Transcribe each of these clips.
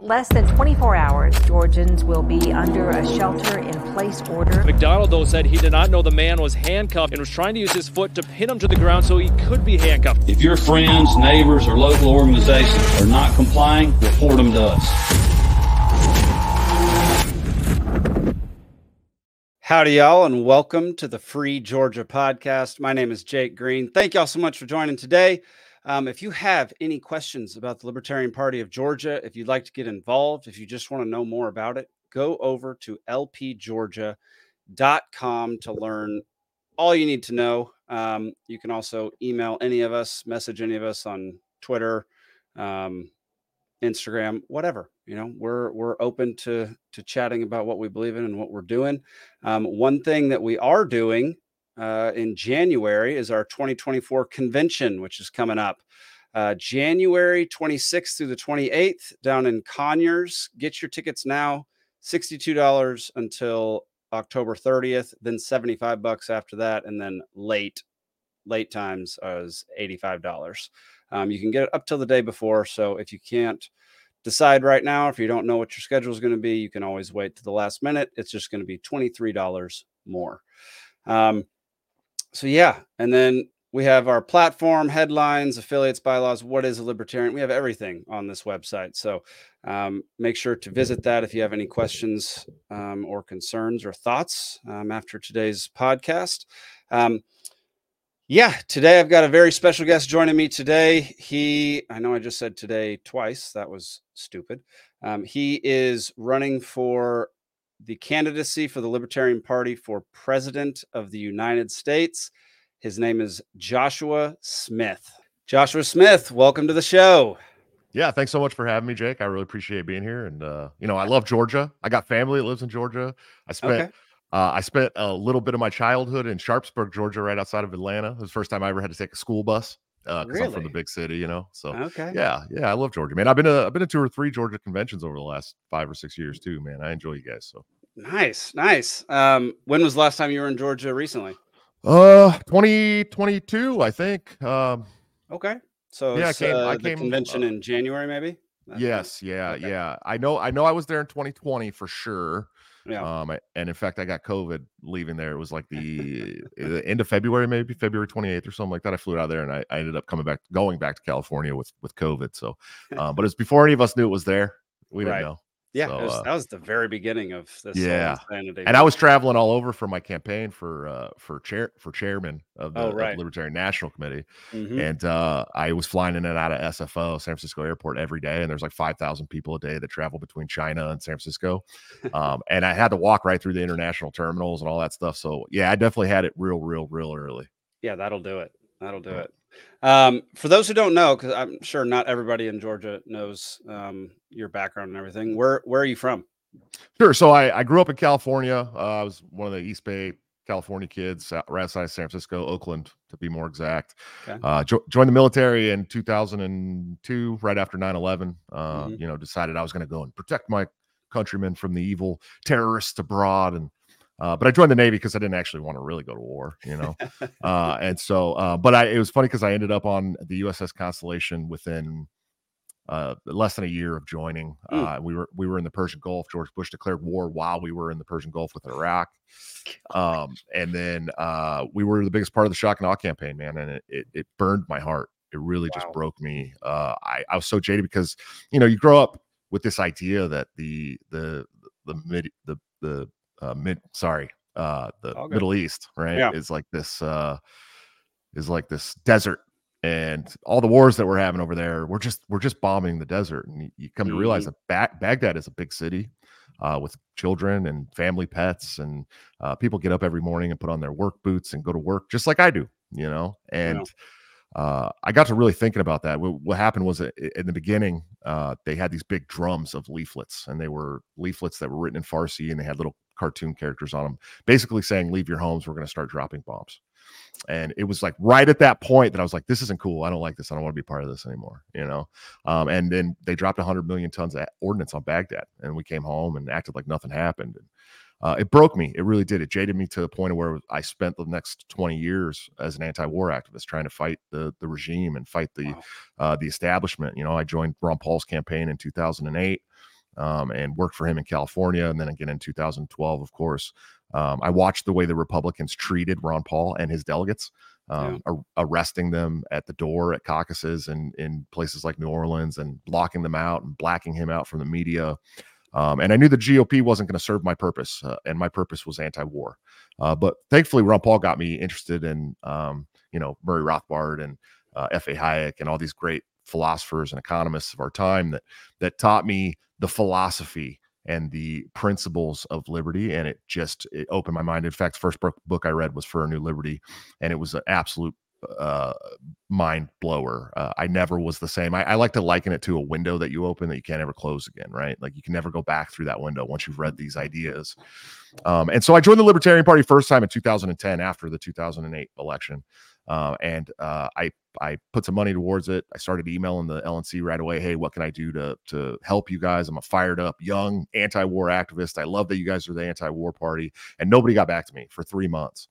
Less than 24 hours, Georgians will be under a shelter in place order. McDonald, though, said he did not know the man was handcuffed and was trying to use his foot to pin him to the ground so he could be handcuffed. If your friends, neighbors, or local organizations are not complying, report them to us. Howdy, y'all, and welcome to the Free Georgia podcast. My name is Jake Green. Thank y'all so much for joining today. Um, if you have any questions about the Libertarian Party of Georgia, if you'd like to get involved, if you just want to know more about it, go over to lpgeorgia.com to learn all you need to know. Um, you can also email any of us, message any of us on Twitter, um, Instagram, whatever. You know, we're we're open to to chatting about what we believe in and what we're doing. Um, one thing that we are doing uh, in January is our 2024 convention, which is coming up. Uh, January 26th through the 28th down in Conyers. Get your tickets now. $62 until October 30th, then 75 bucks after that, and then late, late times is $85. Um, you can get it up till the day before. So if you can't decide right now, if you don't know what your schedule is going to be, you can always wait to the last minute. It's just going to be $23 more. Um, so yeah, and then we have our platform, headlines, affiliates, bylaws. What is a libertarian? We have everything on this website. So um, make sure to visit that if you have any questions um, or concerns or thoughts um, after today's podcast. Um, yeah, today I've got a very special guest joining me today. He, I know I just said today twice. That was stupid. Um, he is running for the candidacy for the Libertarian Party for President of the United States. His name is Joshua Smith. Joshua Smith, welcome to the show. Yeah, thanks so much for having me, Jake. I really appreciate being here. And uh, you know, I love Georgia. I got family that lives in Georgia. I spent okay. uh, I spent a little bit of my childhood in Sharpsburg, Georgia, right outside of Atlanta. It was the first time I ever had to take a school bus because uh, really? I'm from the big city, you know. So okay, yeah, yeah, I love Georgia, man. I've been to I've been to two or three Georgia conventions over the last five or six years too, man. I enjoy you guys. So nice, nice. Um, when was the last time you were in Georgia recently? Uh, 2022, I think. Um, okay. So yeah, I came, uh, I the came, convention uh, in January, maybe. yes, yeah, okay. yeah. I know, I know. I was there in 2020 for sure. Yeah. Um, and in fact, I got COVID leaving there. It was like the, the end of February, maybe February 28th or something like that. I flew out there and I, I ended up coming back, going back to California with with COVID. So, um, but it's before any of us knew it was there. We didn't know. Yeah, so, was, uh, that was the very beginning of this. Yeah, and I was traveling all over for my campaign for uh, for chair for chairman of the, oh, right. of Libertarian National Committee, mm-hmm. and uh, I was flying in and out of SFO, San Francisco Airport, every day, and there's like five thousand people a day that travel between China and San Francisco, um, and I had to walk right through the international terminals and all that stuff. So yeah, I definitely had it real, real, real early. Yeah, that'll do it. That'll do it. Um, for those who don't know, because I'm sure not everybody in Georgia knows um, your background and everything. Where where are you from? Sure. So I, I grew up in California. Uh, I was one of the East Bay California kids, right outside San Francisco, Oakland to be more exact. Okay. Uh, jo- joined the military in 2002, right after 9 11. Uh, mm-hmm. You know, decided I was going to go and protect my countrymen from the evil terrorists abroad and uh, but I joined the Navy because I didn't actually want to really go to war, you know. uh, and so, uh, but I it was funny because I ended up on the USS Constellation within uh, less than a year of joining. Mm. we were we were in the Persian Gulf. George Bush declared war while we were in the Persian Gulf with Iraq, um, and then uh, we were the biggest part of the shock and awe campaign, man, and it it, it burned my heart. It really wow. just broke me. I I was so jaded because you know you grow up with this idea that the the the mid the the uh, mid sorry uh the okay. middle east right yeah. is like this uh is like this desert and all the wars that we're having over there we're just we're just bombing the desert and you, come to realize mm-hmm. that ba- baghdad is a big city uh, with children and family pets and uh, people get up every morning and put on their work boots and go to work just like i do you know and yeah. uh, i got to really thinking about that what, what happened was in the beginning uh, they had these big drums of leaflets and they were leaflets that were written in farsi and they had little cartoon characters on them, basically saying, Leave your homes, we're going to start dropping bombs. And it was like right at that point that I was like, This isn't cool. I don't like this. I don't want to be part of this anymore, you know? Um, and then they dropped 100 million tons of ordnance on Baghdad, and we came home and acted like nothing happened. And, uh, it broke me. It really did. It jaded me to the point where I spent the next 20 years as an anti-war activist trying to fight the the regime and fight the wow. uh, the establishment. You know, I joined Ron Paul's campaign in 2008 um, and worked for him in California, and then again in 2012, of course. Um, I watched the way the Republicans treated Ron Paul and his delegates, um, yeah. ar- arresting them at the door at caucuses and in places like New Orleans and blocking them out and blacking him out from the media. Um, and I knew the GOP wasn't going to serve my purpose, uh, and my purpose was anti-war. Uh, but thankfully, Ron Paul got me interested in, um, you know, Murray Rothbard and uh, F.A. Hayek and all these great philosophers and economists of our time that that taught me the philosophy and the principles of liberty and it just it opened my mind in fact the first book, book i read was for a new liberty and it was an absolute uh, mind blower. Uh, I never was the same. I, I, like to liken it to a window that you open that you can't ever close again, right? Like you can never go back through that window once you've read these ideas. Um, and so I joined the Libertarian Party first time in 2010 after the 2008 election. Uh, and uh, I I put some money towards it. I started emailing the LNC right away. Hey, what can I do to to help you guys? I'm a fired up young anti-war activist. I love that you guys are the anti-war party, and nobody got back to me for three months.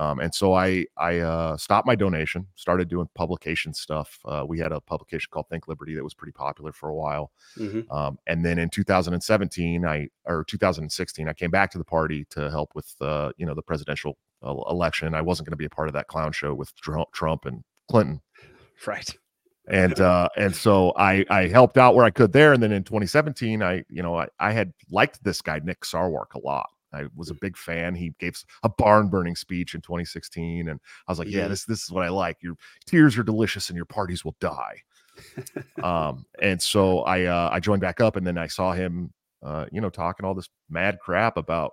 Um, and so I I uh, stopped my donation, started doing publication stuff. Uh, we had a publication called Think Liberty that was pretty popular for a while. Mm-hmm. Um, and then in 2017, I or 2016, I came back to the party to help with uh, you know the presidential uh, election. I wasn't going to be a part of that clown show with Trump and Clinton. Right. And uh, and so I I helped out where I could there. And then in 2017, I you know I, I had liked this guy Nick Sarwark a lot. I was a big fan. He gave a barn burning speech in 2016, and I was like, "Yeah, this this is what I like. Your tears are delicious, and your parties will die." um, and so I uh, I joined back up, and then I saw him, uh, you know, talking all this mad crap about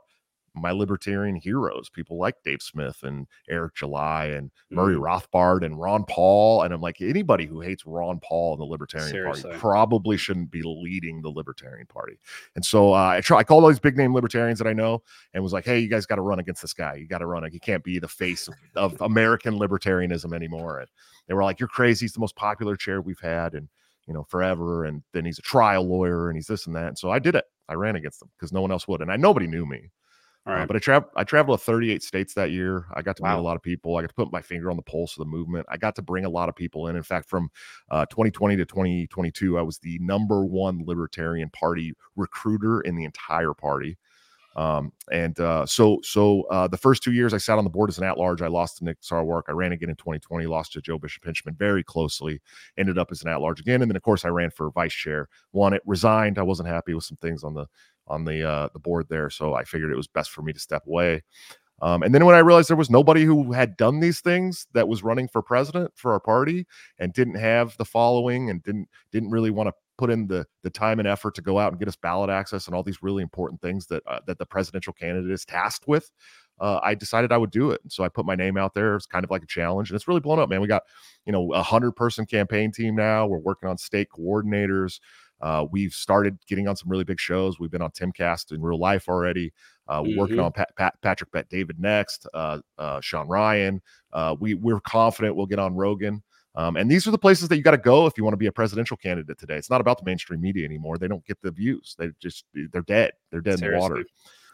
my libertarian heroes, people like Dave Smith and Eric July and Murray mm. Rothbard and Ron Paul. And I'm like, anybody who hates Ron Paul and the Libertarian Seriously. Party probably shouldn't be leading the Libertarian Party. And so uh, I try, I called all these big name libertarians that I know and was like, hey, you guys got to run against this guy. You got to run. He can't be the face of, of American libertarianism anymore. And they were like, you're crazy. He's the most popular chair we've had. And you know, forever. And then he's a trial lawyer and he's this and that. And so I did it. I ran against him because no one else would. And I nobody knew me. All right. Uh, but I traveled I traveled to 38 states that year. I got to wow. meet a lot of people. I got to put my finger on the pulse of the movement. I got to bring a lot of people in. In fact, from uh, 2020 to 2022, I was the number one Libertarian Party recruiter in the entire party. Um, and uh, so, so uh, the first two years I sat on the board as an at-large. I lost to Nick Sarwark. I ran again in 2020. Lost to Joe Bishop Henchman very closely. Ended up as an at-large again, and then of course I ran for vice chair. Won it. Resigned. I wasn't happy with some things on the on the uh, the board there. So I figured it was best for me to step away. Um, and then when I realized there was nobody who had done these things that was running for president for our party and didn't have the following and didn't didn't really want to put in the the time and effort to go out and get us ballot access and all these really important things that uh, that the presidential candidate is tasked with, uh, I decided I would do it. So I put my name out there. It's kind of like a challenge, and it's really blown up, man. We got you know a hundred person campaign team now. We're working on state coordinators. Uh, we've started getting on some really big shows. We've been on Timcast in real life already. Uh, we're mm-hmm. working on Pat, Pat, Patrick Bet David next. Uh, uh Sean Ryan. Uh, we we're confident we'll get on Rogan. Um, and these are the places that you got to go if you want to be a presidential candidate today. It's not about the mainstream media anymore. They don't get the views. They just they're dead. They're dead Seriously. in the water.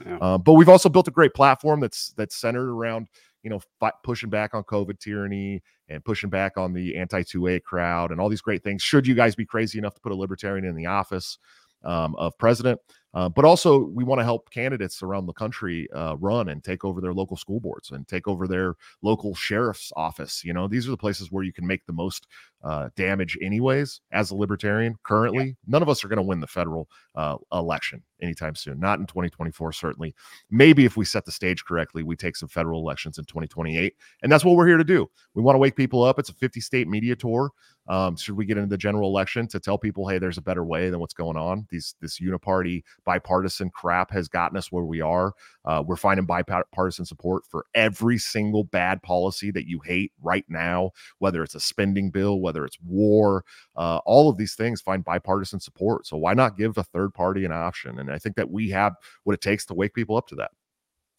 Yeah. Uh, but we've also built a great platform that's that's centered around you know, fight, pushing back on COVID tyranny and pushing back on the anti 2A crowd and all these great things. Should you guys be crazy enough to put a libertarian in the office um, of president? Uh, but also, we want to help candidates around the country uh, run and take over their local school boards and take over their local sheriff's office. You know, these are the places where you can make the most uh, damage, anyways. As a libertarian, currently, yeah. none of us are going to win the federal uh, election anytime soon. Not in 2024, certainly. Maybe if we set the stage correctly, we take some federal elections in 2028, and that's what we're here to do. We want to wake people up. It's a 50 state media tour. Um, should we get into the general election to tell people, hey, there's a better way than what's going on? These this uniparty bipartisan crap has gotten us where we are. Uh, we're finding bipartisan support for every single bad policy that you hate right now, whether it's a spending bill, whether it's war, uh, all of these things find bipartisan support. So why not give a third party an option? And I think that we have what it takes to wake people up to that.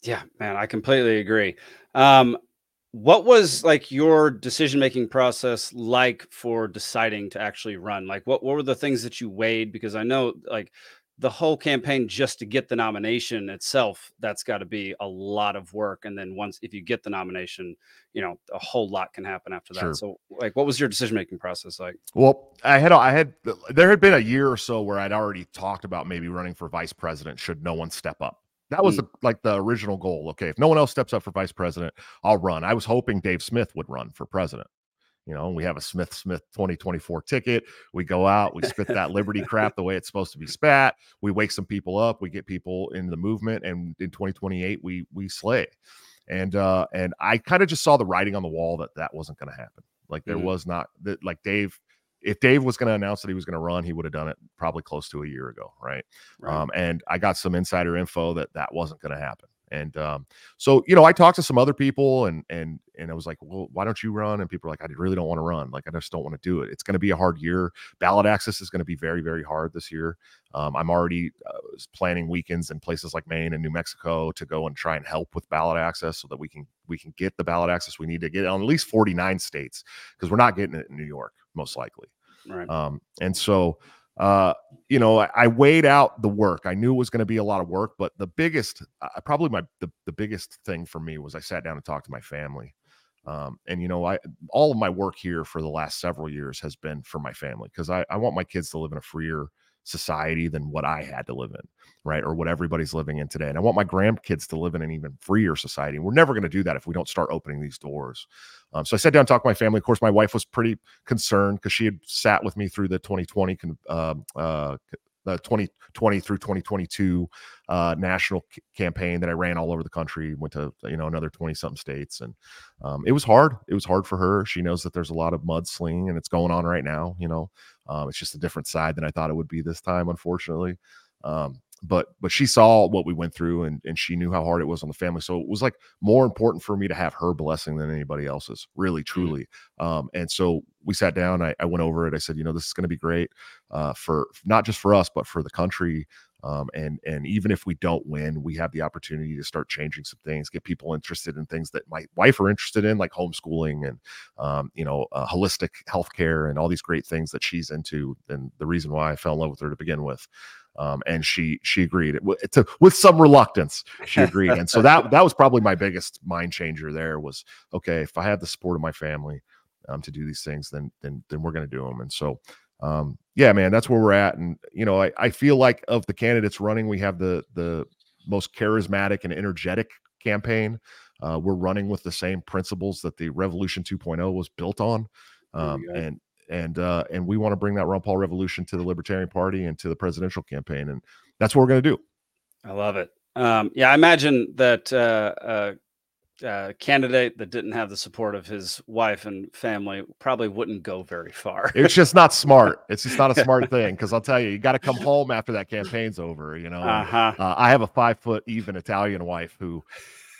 Yeah, man, I completely agree. Um, what was like your decision making process like for deciding to actually run like what, what were the things that you weighed because i know like the whole campaign just to get the nomination itself that's got to be a lot of work and then once if you get the nomination you know a whole lot can happen after that Sure. so like what was your decision making process like Well, I had I had there had been a year or so where I'd already talked about maybe running for vice president should no one step up. That was Mm. the, like the original goal. Okay, if no one else steps up for vice president, I'll run. I was hoping Dave Smith would run for president. You know, we have a Smith Smith 2024 ticket. We go out, we spit that liberty crap the way it's supposed to be spat. We wake some people up, we get people in the movement, and in 2028 we we slay. And uh and I kind of just saw the writing on the wall that that wasn't going to happen. Like there Mhm. was not that like Dave if Dave was going to announce that he was going to run, he would have done it probably close to a year ago, right? Right. Um, and I got some insider info that that wasn't going to happen. And um, so, you know, I talked to some other people, and and and I was like, well, why don't you run? And people are like, I really don't want to run. Like, I just don't want to do it. It's going to be a hard year. Ballot access is going to be very, very hard this year. Um, I'm already uh, planning weekends in places like Maine and New Mexico to go and try and help with ballot access so that we can we can get the ballot access we need to get on at least 49 states because we're not getting it in New York most likely. right Um, and so, uh, you know, I, I weighed out the work. I knew it was going to be a lot of work, but the biggest, uh, probably my the, the biggest thing for me was I sat down and talked to my family. Um, and you know, I all of my work here for the last several years has been for my family because I, I want my kids to live in a freer society than what I had to live in, right? Or what everybody's living in today. And I want my grandkids to live in an even freer society. We're never going to do that if we don't start opening these doors. Um, so I sat down and talked to my family. Of course, my wife was pretty concerned because she had sat with me through the 2020 con- um, uh, the 2020 through 2022 uh, national c- campaign that I ran all over the country. Went to you know another 20 something states, and um, it was hard. It was hard for her. She knows that there's a lot of mudslinging and it's going on right now. You know, um, it's just a different side than I thought it would be this time, unfortunately. Um, but but she saw what we went through and and she knew how hard it was on the family. So it was like more important for me to have her blessing than anybody else's, really, truly. Um, and so we sat down. I, I went over it. I said, you know, this is going to be great uh, for not just for us, but for the country. Um, and and even if we don't win, we have the opportunity to start changing some things, get people interested in things that my wife are interested in, like homeschooling and um, you know uh, holistic healthcare and all these great things that she's into. And the reason why I fell in love with her to begin with. Um, and she she agreed with, to, with some reluctance. She agreed, and so that that was probably my biggest mind changer. There was okay if I have the support of my family um, to do these things, then then then we're going to do them. And so um, yeah, man, that's where we're at. And you know, I, I feel like of the candidates running, we have the the most charismatic and energetic campaign. Uh, we're running with the same principles that the Revolution 2.0 was built on, um, and and uh, and we want to bring that Ron Paul revolution to the Libertarian Party and to the presidential campaign, and that's what we're going to do. i love it um yeah i imagine that uh uh uh, candidate that didn't have the support of his wife and family probably wouldn't go very far. It's just not smart. It's just not a smart thing because I'll tell you, you got to come home after that campaign's over. You know, Uh-huh. uh, I have a five foot even Italian wife who,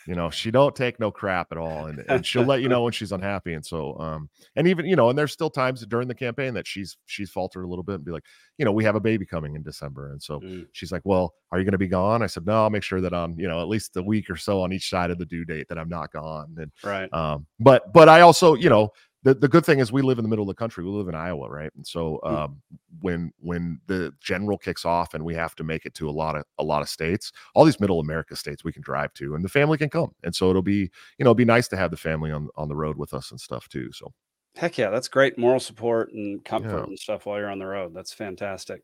you know, she don't take no crap at all, and, and she'll let you know when she's unhappy. And so, um, and even you know, and there's still times during the campaign that she's she's faltered a little bit and be like, you know, we have a baby coming in December, and so Mm. she's like, well, are you going to be gone? I said, no, I'll make sure that I'm, you know, at least a week or so on each side of the due date that I'm not gone. And Right. um, but but I also, you know, the, the good thing is we live in the middle of the country. We live in Iowa, right? And so Mm. um, when when the general kicks off and we have to make it to a lot of a lot of states, all these middle America states we can drive to, and the family can come. And so it'll be, you know, it'll be nice to have the family on on the road with us and stuff too. So Heck yeah, that's great moral support and comfort Yeah. and stuff while you're on the road. That's fantastic.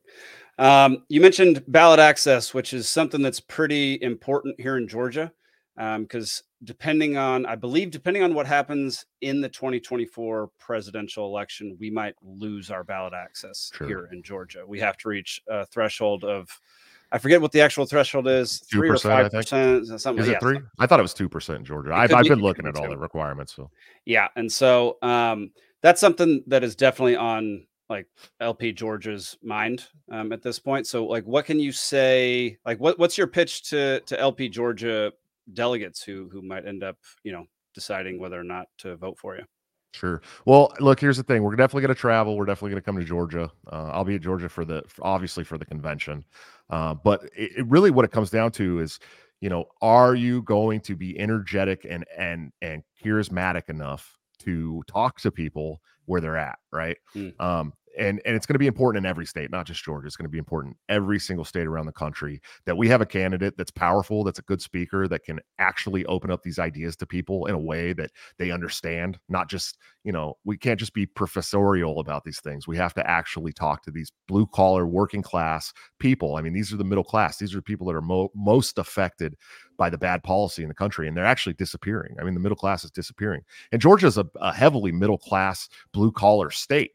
Um, you mentioned ballot access, which is something that's pretty important here in Georgia, because depending on, I believe, depending on what happens in the 2024 presidential election, we might lose our ballot access Sure. here in Georgia. We have to reach a threshold of, I forget what the actual threshold is, three or 2%, I five percent, something. is it yeah, three? I thought it was two percent in Georgia. I've, could I've been looking could at all the requirements. So Yeah, and so um, that's something that is definitely on like LP Georgia's mind um, at this point. So, like, what can you say? Like, what what's your pitch to to LP Georgia delegates who who might end up, you know, deciding whether or not to vote for you? Sure. Well, look, here's the thing. We're definitely going to travel. We're definitely going to come to Georgia. Uh, I'll be at Georgia for the, for- obviously for the convention. Uh, but it, it really, what it comes down to is, you know, are you going to be energetic and and and charismatic enough to talk to people where they're at, right? Mm. Um, and and it's going to be important in every state, not just Georgia. It's going to be important every single state around the country that we have a candidate that's powerful, that's a good speaker, that can actually open up these ideas to people in a way that they understand. Not just you know, we can't just be professorial about these things. We have to actually talk to these blue collar, working class people. I mean, these are the middle class. These are people that are mo- most affected by the bad policy in the country, and they're actually disappearing. I mean, the middle class is disappearing, and Georgia is a, a heavily middle class, blue collar state.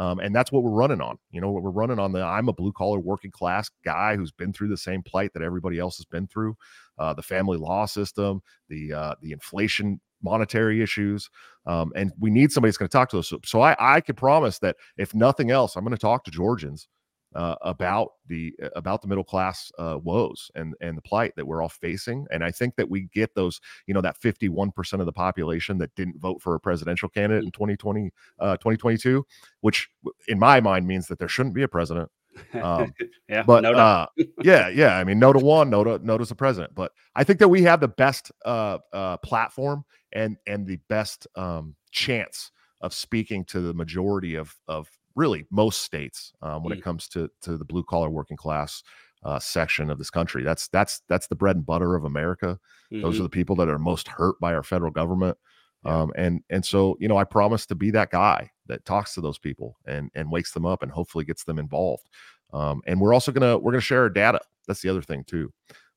Um, and that's what we're running on. You know, we're running on the I'm a blue collar working class guy who's been through the same plight that everybody else has been through, uh, the family law system, the uh, the inflation monetary issues. Um, and we need somebody that's going to talk to us. So I, I could promise that if nothing else, I'm going to talk to Georgians uh, about the uh, about the middle class uh, woes and and the plight that we're all facing. And I think that we get those, you know, that 51 percent of the population that didn't vote for a presidential candidate in 2020, uh, 2022, which in my mind means that there shouldn't be a president. Um, yeah, but no uh, yeah, yeah. I mean, no to one, no to no to the president. But I think that we have the best uh, uh, platform and and the best um, chance of speaking to the majority of of really most states um, when mm. it comes to to the blue collar working class uh, section of this country. That's that's that's the bread and butter of America. Mm-hmm. Those are mm-hmm. the people that are most hurt by our federal government. Yeah. Um, and and so you know, I promise to be that guy that talks to those people and and wakes them up and hopefully gets them involved. Um, and we're also gonna we're gonna share our data. That's the other thing too.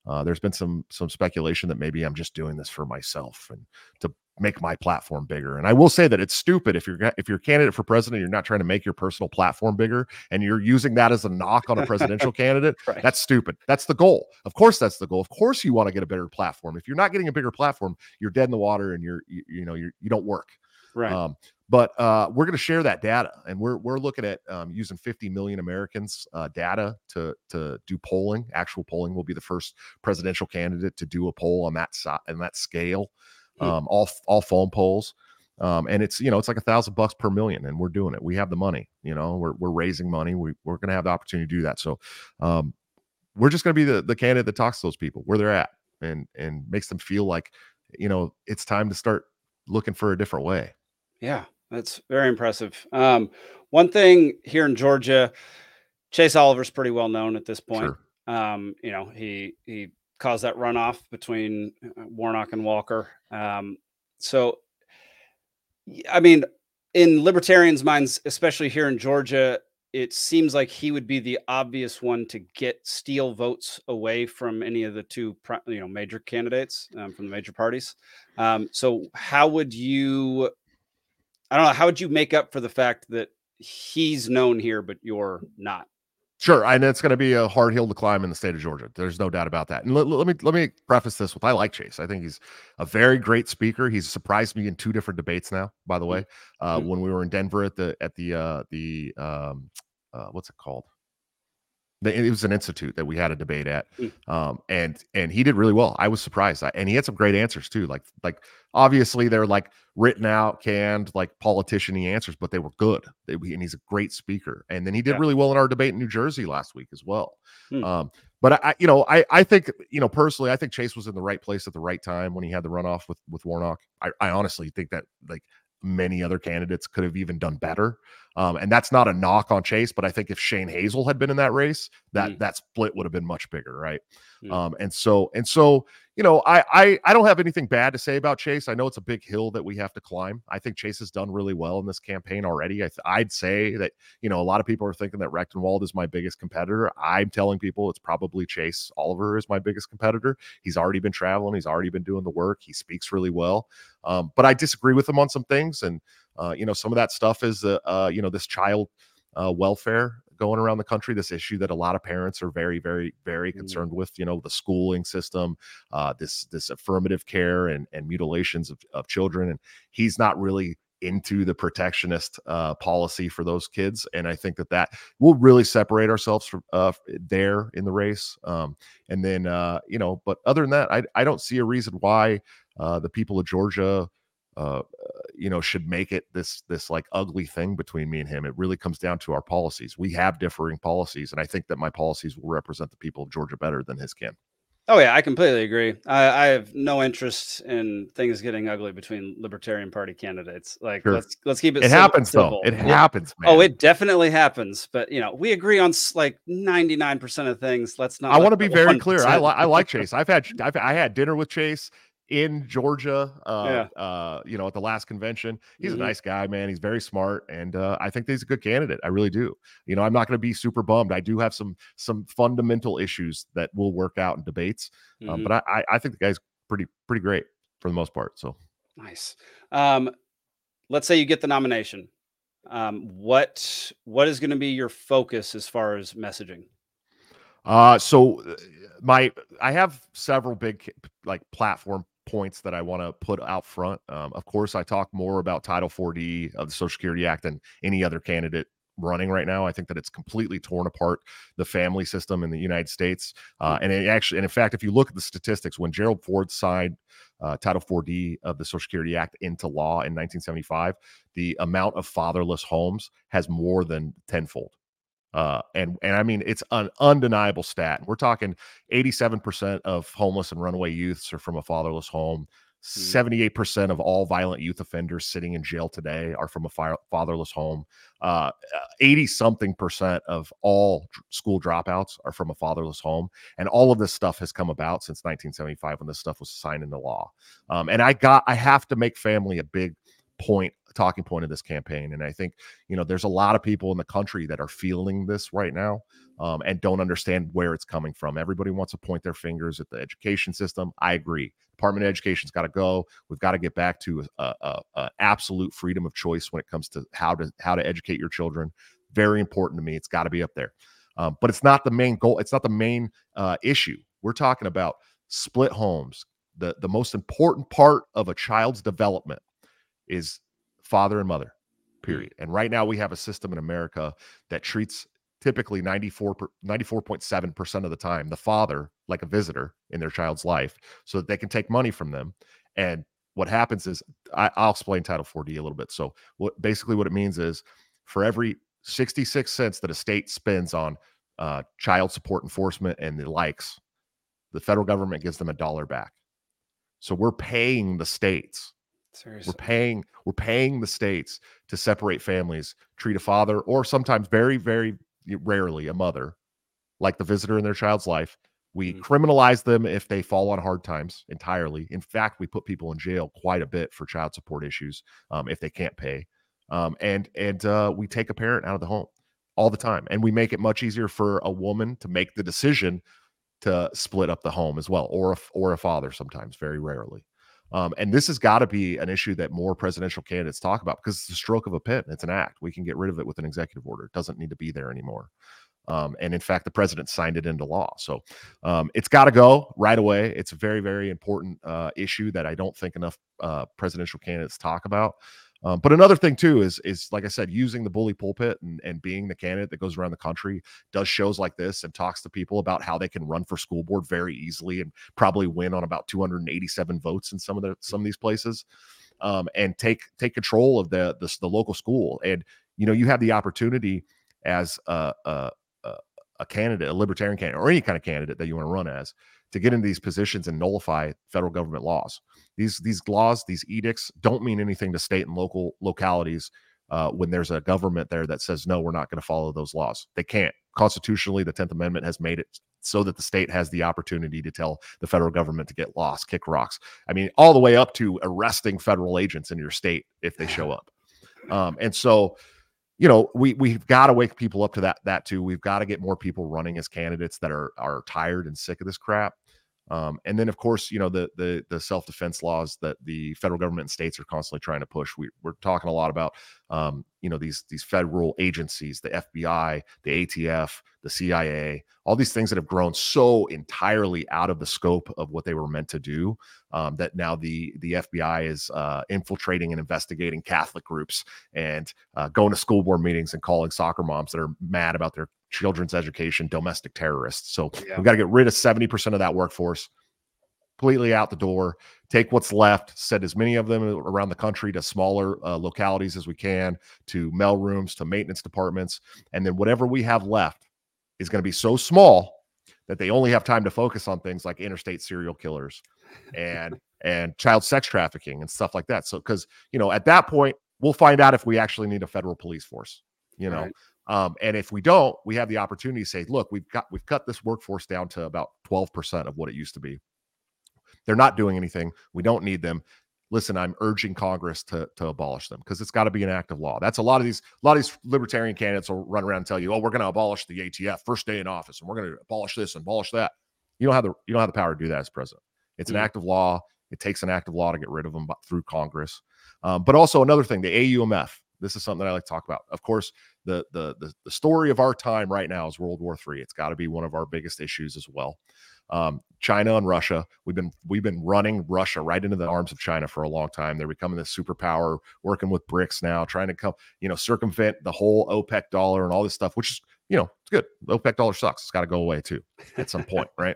Uh, there's been some some speculation that maybe I'm just doing this for myself and to make my platform bigger. And I will say that it's stupid if you're if you're a candidate for president, you're not trying to make your personal platform bigger, and you're using that as a knock on a presidential candidate. Right. That's stupid. That's the goal. Of course, that's the goal. Of course, you want to get a better platform. If you're not getting a bigger platform, you're dead in the water, and you're you, you know you're, you don't work. Right. Um, but uh, we're going to share that data, and we're we're looking at um, using 50 million Americans uh, data to to do polling. Actual polling will be the first presidential candidate to do a poll on that side and that scale. Um, all all phone polls, um, and it's you know it's like a thousand bucks per million, and we're doing it. We have the money. You know, we're we're raising money. We we're going to have the opportunity to do that. So, um, we're just going to be the the candidate that talks to those people where they're at, and and makes them feel like you know it's time to start looking for a different way. Yeah, that's very impressive. Um, one thing here in Georgia, Chase Oliver's pretty well known at this point. Sure. Um, you know, he he caused that runoff between uh, Warnock and Walker. Um, so, I mean, in libertarians' minds, especially here in Georgia, it seems like he would be the obvious one to get steal votes away from any of the two, you know, major candidates um, from the major parties. Um, so, how would you I don't know. How would you make up for the fact that he's known here, but you're not? Sure, and it's going to be a hard hill to climb in the state of Georgia. There's no doubt about that. And let, let, me let me preface this with I like Chase. I think he's a very great speaker. He's surprised me in two different debates now. By the mm-hmm. way, uh, mm-hmm. when we were in Denver at the at the uh, the um, uh, what's it called? It was an institute that we had a debate at mm. um, and and he did really well i was surprised I, and he had some great answers too like like obviously they're like written out canned like politician answers but they were good they, and he's a great speaker and then he did yeah. really well in our debate in new jersey last week as well mm. um, but i you know i i think you know personally i think chase was in the right place at the right time when he had the runoff with with warnock i, I honestly think that like many other candidates could have even done better. Um, and that's not a knock on Chase, but I think if Shane Hazel had been in that race, that mm. that split would have been much bigger, right? Mm. Um, and so and so, you know, I, I I don't have anything bad to say about Chase. I know it's a big hill that we have to climb. I think Chase has done really well in this campaign already. I would say that you know a lot of people are thinking that Rectenwald is my biggest competitor. I'm telling people it's probably Chase Oliver is my biggest competitor. He's already been traveling. He's already been doing the work. He speaks really well. Um, but I disagree with him on some things, and uh, you know, some of that stuff is uh, uh, you know this child uh, welfare going around the country. This issue that a lot of parents are very, very, very mm-hmm. concerned with. You know, the schooling system, uh, this this affirmative care and and mutilations of, of children, and he's not really into the protectionist uh, policy for those kids. And I think that that will really separate ourselves from uh, there in the race. Um, and then, uh, you know, but other than that, I, I don't see a reason why uh, the people of Georgia, uh, you know, should make it this this like ugly thing between me and him. It really comes down to our policies. We have differing policies, and I think that my policies will represent the people of Georgia better than his can. Oh yeah, I completely agree. I, I, have no interest in things getting ugly between Libertarian Party candidates. Like sure. let's let's keep it. It happens simple. though. It happens. Man. Oh, it definitely happens. But you know, we agree on like ninety nine percent of things. Let's not. I want to be very clear. I, li- I like Chase. I've had I've I had dinner with Chase in Georgia, uh, yeah. uh, you know, at the last convention. He's mm-hmm. a nice guy, man. He's very smart, and uh, I think he's a good candidate. I really do. You know, I'm not going to be super bummed. I do have some some fundamental issues that will work out in debates, um, mm-hmm. um, but I, I think the guy's pretty pretty great for the most part. So nice. Um, let's say you get the nomination. Um, what what is going to be your focus as far as messaging? Uh, so uh, my I have several big like platform points that I want to put out front. Um, of course, I talk more about Title 4D of the Social Security Act than any other candidate running right now. I think that it's completely torn apart the family system in the United States. Uh, and it actually, and in fact, if you look at the statistics, when Gerald Ford signed uh, Title 4D of the Social Security Act into law in 1975, the amount of fatherless homes has more than tenfold. Uh, and and I mean it's an undeniable stat. We're talking 87% of homeless and runaway youths are from a fatherless home. 78% mm. of all violent youth offenders sitting in jail today are from a fi- fatherless home. 80 uh, something percent of all school dropouts are from a fatherless home. And all of this stuff has come about since 1975 when this stuff was signed into law. Um, and I got, I have to make family a big point talking point of this campaign. And I think, you know, there's a lot of people in the country that are feeling this right now um, and don't understand where it's coming from. Everybody wants to point their fingers at the education system. I agree. Department of Education's got to go. We've got to get back to a, a, a, absolute freedom of choice when it comes to how to how to educate your children. Very important to me. It's got to be up there. Um, but it's not the main goal. It's not the main uh, issue. We're talking about split homes. The the most important part of a child's development is father and mother, mm. period. And right now we have a system in America that treats typically 94 94.7% of the time the father like a visitor in their child's life so that they can take money from them and what happens is I, will explain title 4d a little bit so what basically what it means is for every 66 cents that a state spends on uh, child support enforcement and the likes the federal government gives them a dollar back so we're paying the states Seriously. We're paying we're paying the states to separate families, treat a father or sometimes very very rarely a mother like the visitor in their child's life. We mm criminalize them if they fall on hard times entirely. In fact, we put people in jail quite a bit for child support issues um, if they can't pay. Um, and and uh, we take a parent out of the home all the time, and we make it much easier for a woman to make the decision to split up the home as well, or a, or a father sometimes, very rarely. Um, and this has got to be an issue that more presidential candidates talk about because it's a stroke of a pen. It's an act. We can get rid of it with an executive order. It doesn't need to be there anymore. Um, and in fact, the president signed it into law. So um, it's got to go right away. It's a very, very important uh, issue that I don't think enough uh, presidential candidates talk about. Um, but another thing too is is like I said, using the bully pulpit and, and being the candidate that goes around the country, does shows like this and talks to people about how they can run for school board very easily and probably win on about 287 votes in some of the some of these places, um, and take take control of the, the the local school. And you know, you have the opportunity as a, a, a candidate, a libertarian candidate, or any kind of candidate that you want to run as, to get into these positions and nullify federal government laws. These these laws, these edicts, don't mean anything to state and local localities uh, when there's a government there that says no, we're not going to follow those laws. They can't. Constitutionally, the Tenth Amendment has made it so that the state has the opportunity to tell the federal government to get lost, kick rocks. I mean, all the way up to arresting federal agents in your state if they show up. Um, and so you know we we've got to wake people up to that that too we've got to get more people running as candidates that are are tired and sick of this crap um, and then of course you know the the the self-defense laws that the federal government and states are constantly trying to push. We, we're talking a lot about um, you know these these federal agencies the fbi the atf the cia all these things that have grown so entirely out of the scope of what they were meant to do um, that now the the fbi is uh, infiltrating and investigating catholic groups and uh, going to school board meetings and calling soccer moms that are mad about their children's education domestic terrorists so yeah. we've got to get rid of 70% of that workforce completely out the door. Take what's left, send as many of them around the country to smaller uh, localities as we can, to mail rooms, to maintenance departments, and then whatever we have left is going to be so small that they only have time to focus on things like interstate serial killers and and child sex trafficking and stuff like that. So because you know at that point we'll find out if we actually need a federal police force. You know, right. Um, and if we don't, we have the opportunity to say, look, we've got we've cut this workforce down to about twelve percent of what it used to be. They're not doing anything. We don't need them listen, I'm urging Congress to to abolish them because it's got to be an act of law. That's a lot of these a lot of these libertarian candidates will run around and tell you, oh, we're going to abolish the ATF first day in office, and we're going to abolish this and abolish that. You don't have the you don't have the power to do that as president. It's an act of law. It takes an act of law to get rid of them through Congress. Um, but also another thing, the AUMF. This is something that I like to talk about. Of course, the the the, the story of our time right now is World War III. It's got to be one of our biggest issues as well um, China and Russia. We've been we've been running Russia right into the arms of China for a long time. They're becoming this superpower, working with BRICS now, trying to come, you know, circumvent the whole OPEC dollar and all this stuff, which is, you know, it's good. The OPEC dollar sucks. It's got to go away too at some point, right?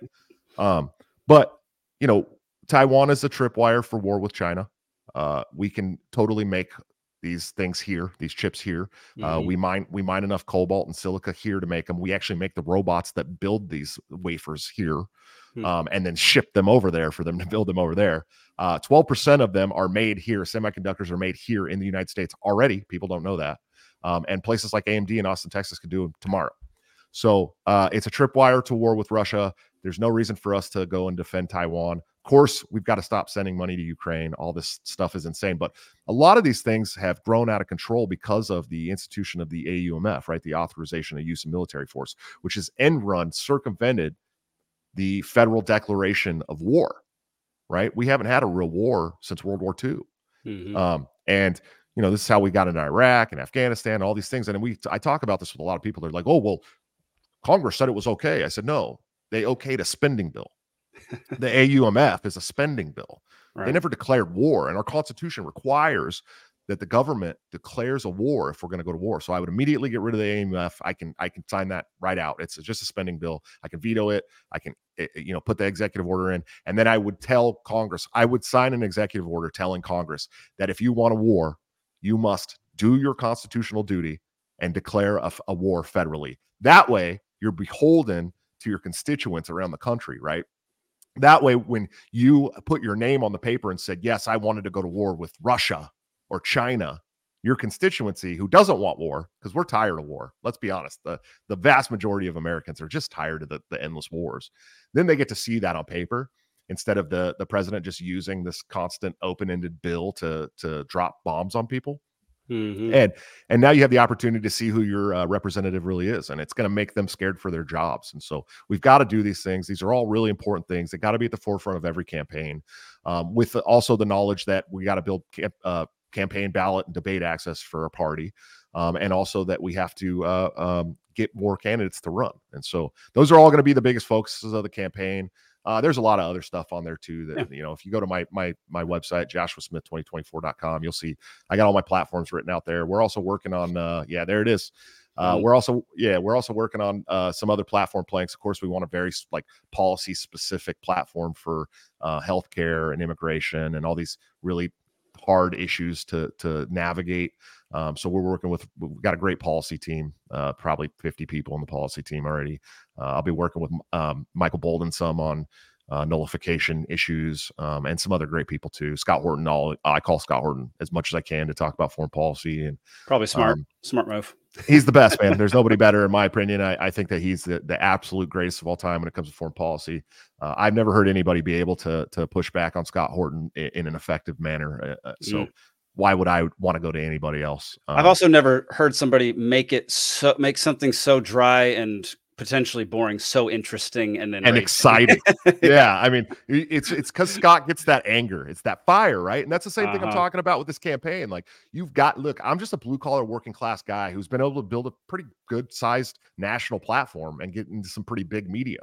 Um, but you know, Taiwan is a tripwire for war with China. Uh, we can totally make these things here, these chips here. Uh, mm-hmm. Uh, we mine we mine enough cobalt and silica here to make them. We actually make the robots that build these wafers here, mm-hmm. um, and then ship them over there for them to build them over there. Uh, twelve uh, percent of them are made here. Semiconductors are made here in the United States already. People don't know that, um, and places like AMD in Austin, Texas, could do them tomorrow. So uh, it's a tripwire to war with Russia. There's no reason for us to go and defend Taiwan course, we've got to stop sending money to Ukraine. All this stuff is insane. But a lot of these things have grown out of control because of the institution of the AUMF, right? The authorization of use of military force, which has end run, circumvented the federal declaration of war, right? We haven't had a real war since World War II. Mm-hmm. Um, and you know, this is how we got into Iraq and Afghanistan, all these things. And we, I talk about this with a lot of people. They're like, "Oh, well, Congress said it was okay." I said, "No, they okayed a spending bill the AUMF is a spending bill. Right. They never declared war, and our Constitution requires that the government declares a war if we're going to go to war. So I would immediately get rid of the AUMF. I can I can sign that right out. It's just a spending bill. I can veto it. I can eh, eh, you know put the executive order in, and then I would tell Congress. I would sign an executive order telling Congress that if you want a war, you must do your constitutional duty and declare a, a war federally. That way, you're beholden to your constituents around the country, right? That way, when you put your name on the paper and said, Yes, I wanted to go to war with Russia or China, your constituency who doesn't want war, because we're tired of war. Let's be honest. The, the vast majority of Americans are just tired of the, the endless wars. Then they get to see that on paper instead of the, the president just using this constant open-ended bill to to drop bombs on people. Mm-hmm. And and now you have the opportunity to see who your uh, representative really is, and it's going to make them scared for their jobs. And so we've got to do these things. These are all really important things. They got to be at the forefront of every campaign, um, with also the knowledge that we got to build camp, uh, campaign ballot and debate access for a party, um, and also that we have to uh, um, get more candidates to run. And so those are all going to be the biggest focuses of the campaign. Uh, there's a lot of other stuff on there too that you know if you go to my my my website joshuasmith2024.com you'll see i got all my platforms written out there. We're also working on uh yeah there it is. Uh, we're also yeah we're also working on uh, some other platform planks. Of course we want a very like policy specific platform for uh, healthcare and immigration and all these really hard issues to to navigate um, so we're working with we've got a great policy team uh, probably 50 people in the policy team already uh, I'll be working with um, Michael Boldin some on uh, nullification issues um, and some other great people too. Scott Horton, all I call Scott Horton as much as I can to talk about foreign policy and probably smart, um, smart move. He's the best man. There's nobody better in my opinion. I, I, think that he's the, the absolute greatest of all time when it comes to foreign policy. Uh, I've never heard anybody be able to to push back on Scott Horton in, in an effective manner. Uh, uh so. Mm. Why would I want to go to anybody else? Um, I've also never heard somebody make it so make something so dry and potentially boring so interesting and then and exciting. Yeah i mean it's it's because scott gets that anger it's that fire right? And that's the same uh-huh. thing i'm uh-huh. talking about with this campaign like you've got look i'm just a blue collar working class guy who's been able to build a pretty good sized national platform and get into some pretty big media.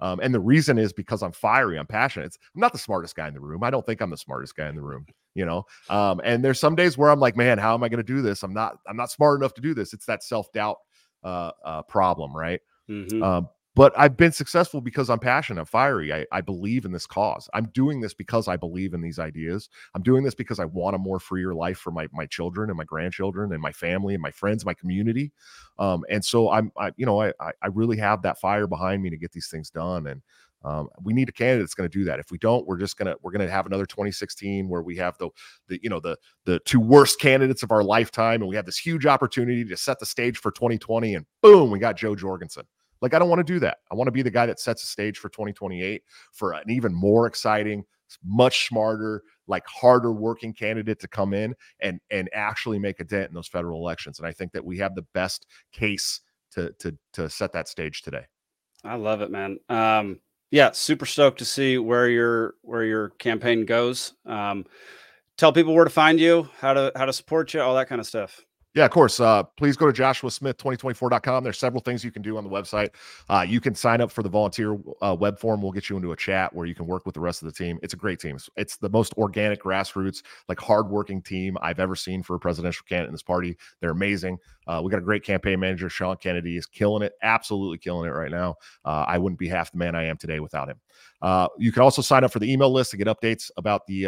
Um, and the reason is because i'm fiery i'm passionate. It's, i'm not the smartest guy in the room. I don't think i'm the smartest guy in the room you know? Um, and there's some days where i'm like man how am i going to do this? I'm not i'm not smart enough to do this. It's that self-doubt uh, uh, problem right Mm-hmm. Um, but I've been successful because I'm passionate, fiery. I, I believe in this cause. I'm doing this because I believe in these ideas. I'm doing this because I want a more freer life for my my children and my grandchildren and my family and my friends, my community. Um, and so I'm, I, you know, I I really have that fire behind me to get these things done. And um, we need a candidate that's going to do that. If we don't, we're just gonna we're gonna have another 2016 where we have the the you know the the two worst candidates of our lifetime, and we have this huge opportunity to set the stage for 2020, and boom, we got Jo Jorgensen. Like I don't want to do that. I want to be the guy that sets a stage for 2028 for an even more exciting, much smarter, like harder working candidate to come in and and actually make a dent in those federal elections. And I think that we have the best case to to to set that stage today. I love it, man. Um, yeah, super stoked to see where your where your campaign goes. Um, tell people where to find you, how to how to support you, all that kind of stuff. Yeah, of course. Uh, please go to joshuasmith2024.com. There's several things you can do on the website. Uh, you can sign up for the volunteer uh, web form. We'll get you into a chat where you can work with the rest of the team. It's a great team. It's, the most organic, grassroots, like hardworking team I've ever seen for a presidential candidate in this party. They're amazing. Uh, we got a great campaign manager. Sean Kennedy is killing it, absolutely killing it right now. Uh, I wouldn't be half the man I am today without him. Uh, you can also sign up for the email list to get updates about the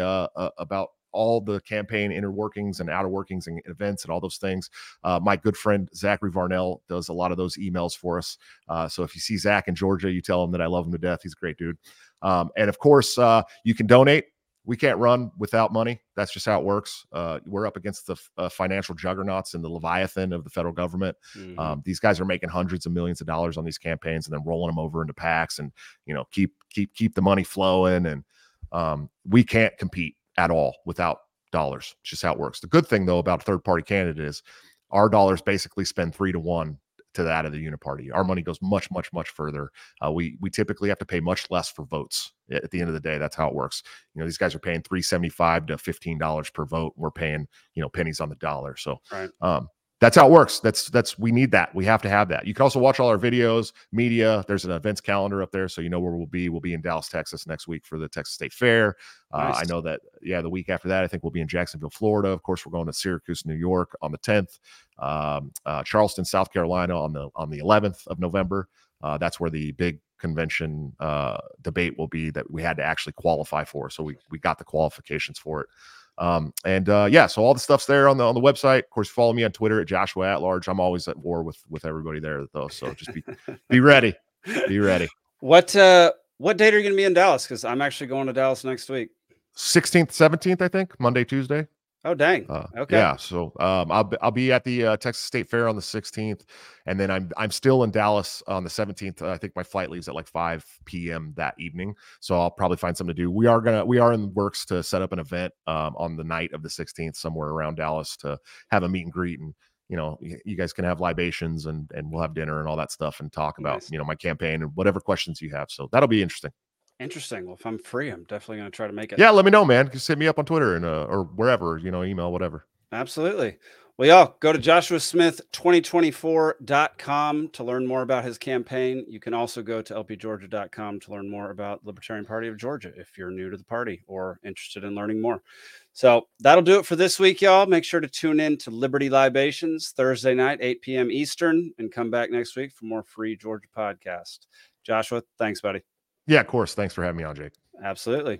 about all the campaign inner workings and outer workings and events and all those things. Uh, my good friend Zachary Varnell does a lot of those emails for us. Uh, so if you see Zach in Georgia, you tell him that I love him to death. He's a great dude. Um, and of course, uh, you can donate. We can't run without money. That's just how it works. Uh, we're up against the uh, financial juggernauts and the leviathan of the federal government. Mm-hmm. Um, these guys are making hundreds of millions of dollars on these campaigns and then rolling them over into PACs and you know keep keep keep the money flowing. And um, we can't compete at all without dollars. It's just how it works. The good thing though about a third party candidate is our dollars basically spend three to one to that of the unit party. Our money goes much, much, much further. Uh, we we typically have to pay much less for votes. At the end of the day, that's how it works. You know, these guys are paying three seventy five to fifteen dollars per vote. We're paying you know pennies on the dollar. So, right. um, that's how it works. That's that's we need that. We have to have that. You can also watch all our videos, media. There's an events calendar up there, so you know where we'll be. We'll be in Dallas, Texas next week for the Texas State Fair. Uh, nice. I know that. Yeah, the week after that, I think we'll be in Jacksonville, Florida. Of course, we're going to Syracuse, New York on the 10th. Um, uh, Charleston, South Carolina on the on the 11th of November. Uh, that's where the big convention uh, debate will be that we had to actually qualify for. So we we got the qualifications for it. Um, and uh, yeah, so all the stuff's there on the on the website. Of course, follow me on Twitter at Joshua at large. I'm always at war with with everybody there though. So just be be ready. Be ready. What uh what date are you gonna be in Dallas? Because I'm actually going to Dallas next week. 16th, 17th, I think, Monday, Tuesday. Oh dang. Uh, okay. Yeah. So um, I'll be, I'll be at the uh, Texas State Fair on the 16th, and then I'm I'm still in Dallas on the 17th. Uh, I think my flight leaves at like 5 p.m. that evening, so I'll probably find something to do. We are gonna we are in works to set up an event um, on the night of the 16th somewhere around Dallas to have a meet and greet and you know you guys can have libations and and we'll have dinner and all that stuff and talk about nice. you know my campaign and whatever questions you have so that'll be interesting Interesting. Well, if I'm free, I'm definitely going to try to make it. Yeah, let me know, man. Just hit me up on Twitter and uh, or wherever, you know, email, whatever. Absolutely. Well, y'all go to joshuasmith2024.com to learn more about his campaign. You can also go to lpgeorgia.com to learn more about Libertarian Party of Georgia if you're new to the party or interested in learning more. So that'll do it for this week, y'all. Make sure to tune in to Liberty Libations Thursday night, 8 p.m. Eastern, and come back next week for more free Georgia podcast. Joshua, thanks, buddy. Yeah, of course. Thanks for having me on, Jake. Absolutely.